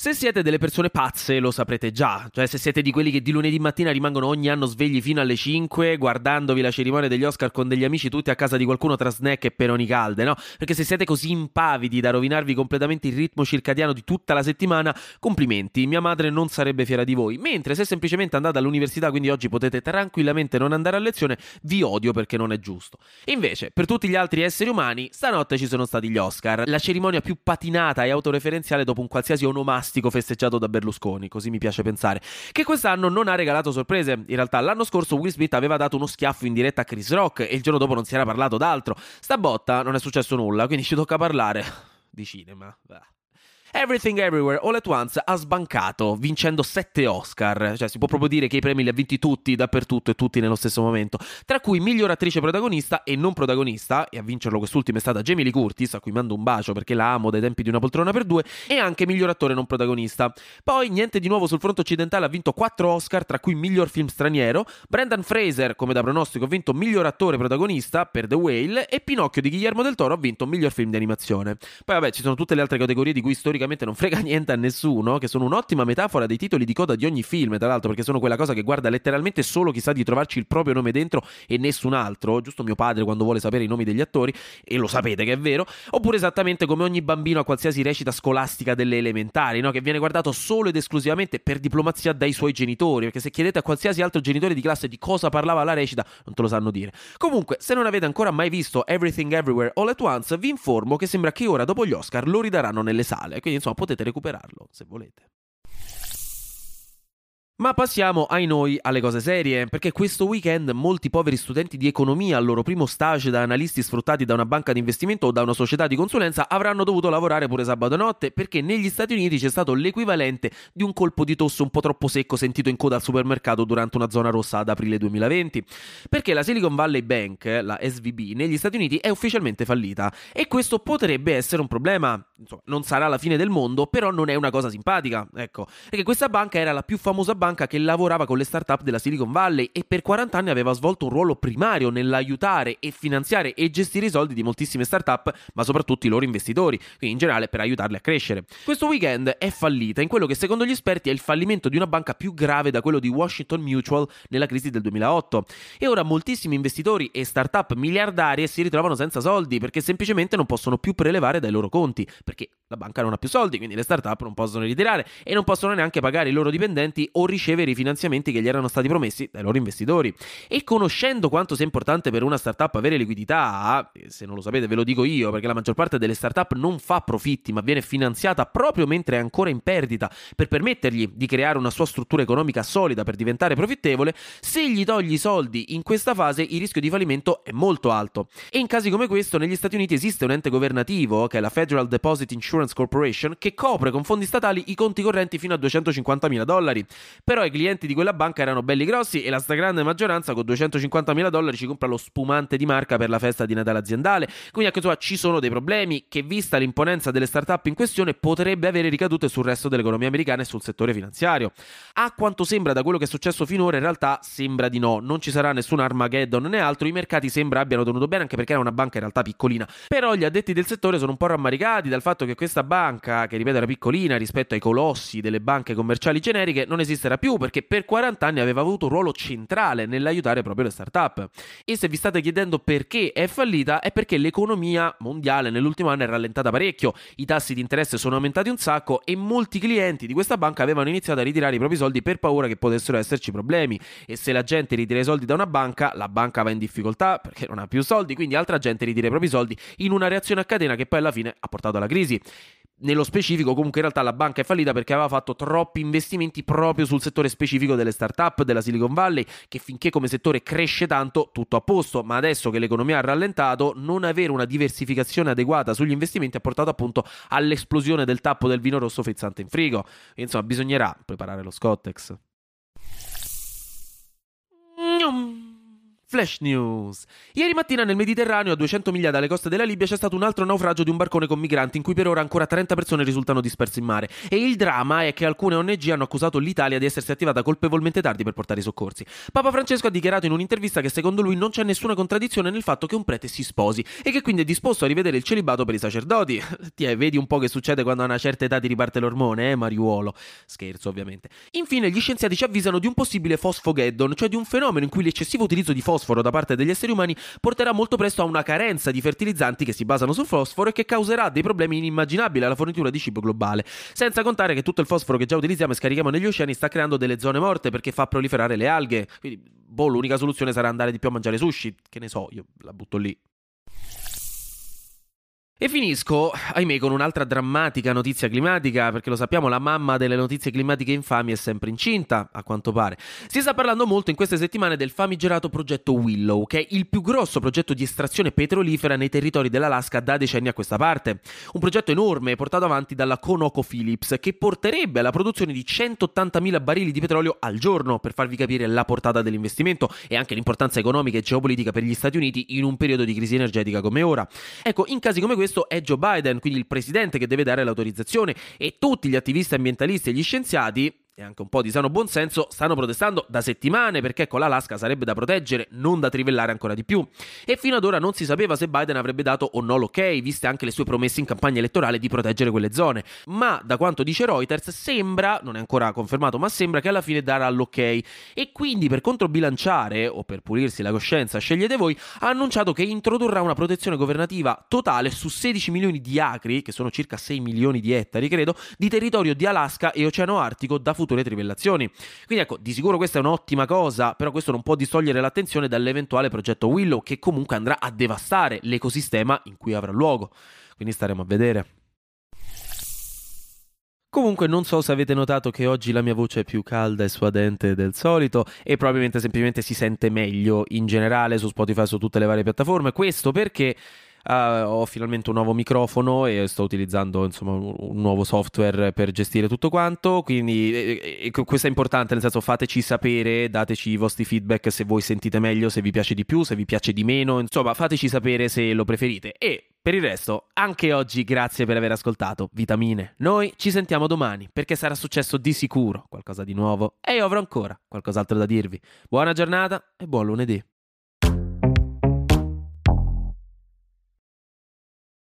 Se siete delle persone pazze lo saprete già, cioè se siete di quelli che di lunedì mattina rimangono ogni anno svegli fino alle 5 guardandovi la cerimonia degli Oscar con degli amici tutti a casa di qualcuno tra snack e peroni calde, no? Perché se siete così impavidi da rovinarvi completamente il ritmo circadiano di tutta la settimana, complimenti, mia madre non sarebbe fiera di voi. Mentre se semplicemente andate all'università, quindi oggi potete tranquillamente non andare a lezione, vi odio perché non è giusto. Invece, per tutti gli altri esseri umani, stanotte ci sono stati gli Oscar, la cerimonia più patinata e autoreferenziale dopo un qualsiasi onomastico festeggiato da Berlusconi, così mi piace pensare, che quest'anno non ha regalato sorprese. In realtà l'anno scorso Will Smith aveva dato uno schiaffo in diretta a Chris Rock e il giorno dopo non si era parlato d'altro. Stabotta non è successo nulla, quindi ci tocca parlare di cinema. Beh. Everything Everywhere All at Once ha sbancato vincendo 7 Oscar, cioè si può proprio dire che i premi li ha vinti tutti dappertutto e tutti nello stesso momento, tra cui miglior attrice protagonista e non protagonista, e a vincerlo quest'ultima è stata Jamie Lee Curtis, a cui mando un bacio perché la amo dai tempi di una poltrona per due, e anche miglior attore non protagonista. Poi niente di nuovo sul fronte occidentale, ha vinto 4 Oscar, tra cui miglior film straniero, Brendan Fraser, come da pronostico, ha vinto miglior attore protagonista per The Whale, e Pinocchio di Guillermo del Toro ha vinto miglior film di animazione. Poi vabbè, ci sono tutte le altre categorie di cui storicamente storicamente non frega niente a nessuno, che sono un'ottima metafora dei titoli di coda di ogni film, tra l'altro, perché sono quella cosa che guarda letteralmente solo chi sa di trovarci il proprio nome dentro e nessun altro, giusto mio padre quando vuole sapere i nomi degli attori, e lo sapete che è vero, oppure esattamente come ogni bambino a qualsiasi recita scolastica delle elementari, no? che viene guardato solo ed esclusivamente per diplomazia dai suoi genitori, perché se chiedete a qualsiasi altro genitore di classe di cosa parlava la recita, non te lo sanno dire. Comunque, se non avete ancora mai visto Everything Everywhere All at Once, vi informo che sembra che ora dopo gli Oscar lo ridaranno nelle sale, quindi insomma potete recuperarlo se volete. Ma passiamo ai noi alle cose serie, perché questo weekend molti poveri studenti di economia al loro primo stage da analisti sfruttati da una banca di investimento o da una società di consulenza avranno dovuto lavorare pure sabato notte perché negli Stati Uniti c'è stato l'equivalente di un colpo di tosse un po' troppo secco sentito in coda al supermercato durante una zona rossa ad aprile 2020. Perché la Silicon Valley Bank, la SVB, negli Stati Uniti è ufficialmente fallita e questo potrebbe essere un problema. Insomma, non sarà la fine del mondo, però non è una cosa simpatica, ecco, perché questa banca era la più famosa banca banca che lavorava con le start-up della Silicon Valley e per 40 anni aveva svolto un ruolo primario nell'aiutare e finanziare e gestire i soldi di moltissime start-up, ma soprattutto i loro investitori, quindi in generale per aiutarli a crescere. Questo weekend è fallita in quello che secondo gli esperti è il fallimento di una banca più grave da quello di Washington Mutual nella crisi del 2008. E ora moltissimi investitori e start-up miliardarie si ritrovano senza soldi perché semplicemente non possono più prelevare dai loro conti, perché la banca non ha più soldi, quindi le start-up non possono ritirare e non possono neanche pagare i loro dipendenti o ricevere i finanziamenti che gli erano stati promessi dai loro investitori. E conoscendo quanto sia importante per una startup avere liquidità, se non lo sapete ve lo dico io, perché la maggior parte delle startup non fa profitti, ma viene finanziata proprio mentre è ancora in perdita, per permettergli di creare una sua struttura economica solida per diventare profittevole, se gli togli i soldi in questa fase il rischio di fallimento è molto alto. E in casi come questo negli Stati Uniti esiste un ente governativo, che è la Federal Deposit Insurance Corporation, che copre con fondi statali i conti correnti fino a 250 mila dollari. Però i clienti di quella banca erano belli grossi e la stragrande maggioranza con 250 mila dollari ci compra lo spumante di marca per la festa di Natale aziendale. Quindi anche insomma ci sono dei problemi che vista l'imponenza delle start-up in questione potrebbe avere ricadute sul resto dell'economia americana e sul settore finanziario. A quanto sembra da quello che è successo finora in realtà sembra di no, non ci sarà nessun Armageddon né altro, i mercati sembra abbiano tenuto bene anche perché era una banca in realtà piccolina. Però gli addetti del settore sono un po' rammaricati dal fatto che questa banca, che ripeto era piccolina rispetto ai colossi delle banche commerciali generiche, non esisterà più perché per 40 anni aveva avuto un ruolo centrale nell'aiutare proprio le start-up. E se vi state chiedendo perché è fallita, è perché l'economia mondiale nell'ultimo anno è rallentata parecchio, i tassi di interesse sono aumentati un sacco e molti clienti di questa banca avevano iniziato a ritirare i propri soldi per paura che potessero esserci problemi. E se la gente ritira i soldi da una banca, la banca va in difficoltà perché non ha più soldi, quindi altra gente ritira i propri soldi in una reazione a catena che poi alla fine ha portato alla crisi. Nello specifico, comunque, in realtà la banca è fallita perché aveva fatto troppi investimenti proprio sul settore specifico delle start-up della Silicon Valley, che finché come settore cresce tanto, tutto a posto, ma adesso che l'economia ha rallentato, non avere una diversificazione adeguata sugli investimenti ha portato appunto all'esplosione del tappo del vino rosso frizzante in frigo. Insomma, bisognerà preparare lo Scottex. Flash News. Ieri mattina nel Mediterraneo, a 200 miglia dalle coste della Libia, c'è stato un altro naufragio di un barcone con migranti in cui per ora ancora 30 persone risultano disperse in mare. E il dramma è che alcune ONG hanno accusato l'Italia di essersi attivata colpevolmente tardi per portare i soccorsi. Papa Francesco ha dichiarato in un'intervista che secondo lui non c'è nessuna contraddizione nel fatto che un prete si sposi e che quindi è disposto a rivedere il celibato per i sacerdoti. Tiè, vedi un po' che succede quando a una certa età ti riparte l'ormone, eh, Mariuolo? Scherzo, ovviamente. Infine, gli scienziati ci avvisano di un possibile fosfogeddon, cioè di un fenomeno in cui l'eccessivo utilizzo di fosforo da parte degli esseri umani porterà molto presto a una carenza di fertilizzanti che si basano sul fosforo e che causerà dei problemi inimmaginabili alla fornitura di cibo globale. Senza contare che tutto il fosforo che già utilizziamo e scarichiamo negli oceani sta creando delle zone morte perché fa proliferare le alghe. Quindi, boh, l'unica soluzione sarà andare di più a mangiare sushi. Che ne so, io la butto lì. E finisco, ahimè, con un'altra drammatica notizia climatica, perché lo sappiamo, la mamma delle notizie climatiche infami è sempre incinta, a quanto pare. Si sta parlando molto in queste settimane del famigerato progetto Willow, che è il più grosso progetto di estrazione petrolifera nei territori dell'Alaska da decenni a questa parte. Un progetto enorme portato avanti dalla ConocoPhillips, che porterebbe alla produzione di 180.000 barili di petrolio al giorno, per farvi capire la portata dell'investimento e anche l'importanza economica e geopolitica per gli Stati Uniti in un periodo di crisi energetica come ora. Ecco, in casi come questo, questo è Joe Biden, quindi il presidente che deve dare l'autorizzazione e tutti gli attivisti ambientalisti e gli scienziati e anche un po' di sano buonsenso stanno protestando da settimane perché con l'Alaska sarebbe da proteggere, non da trivellare ancora di più. E fino ad ora non si sapeva se Biden avrebbe dato o no l'ok, viste anche le sue promesse in campagna elettorale di proteggere quelle zone. Ma da quanto dice Reuters sembra, non è ancora confermato, ma sembra che alla fine darà l'ok. E quindi per controbilanciare o per pulirsi la coscienza, scegliete voi, ha annunciato che introdurrà una protezione governativa totale su 16 milioni di acri, che sono circa 6 milioni di ettari, credo, di territorio di Alaska e Oceano Artico da futuro future trivellazioni. Quindi ecco, di sicuro questa è un'ottima cosa, però questo non può distogliere l'attenzione dall'eventuale progetto Willow che comunque andrà a devastare l'ecosistema in cui avrà luogo. Quindi staremo a vedere. Comunque non so se avete notato che oggi la mia voce è più calda e suadente del solito e probabilmente semplicemente si sente meglio in generale su Spotify su tutte le varie piattaforme. Questo perché Uh, ho finalmente un nuovo microfono e sto utilizzando insomma un nuovo software per gestire tutto quanto quindi e, e, questo è importante nel senso fateci sapere dateci i vostri feedback se voi sentite meglio se vi piace di più se vi piace di meno insomma fateci sapere se lo preferite e per il resto, anche oggi grazie per aver ascoltato Vitamine. Noi ci sentiamo domani perché sarà successo di sicuro qualcosa di nuovo e io avrò ancora qualcos'altro da dirvi. Buona giornata e buon lunedì.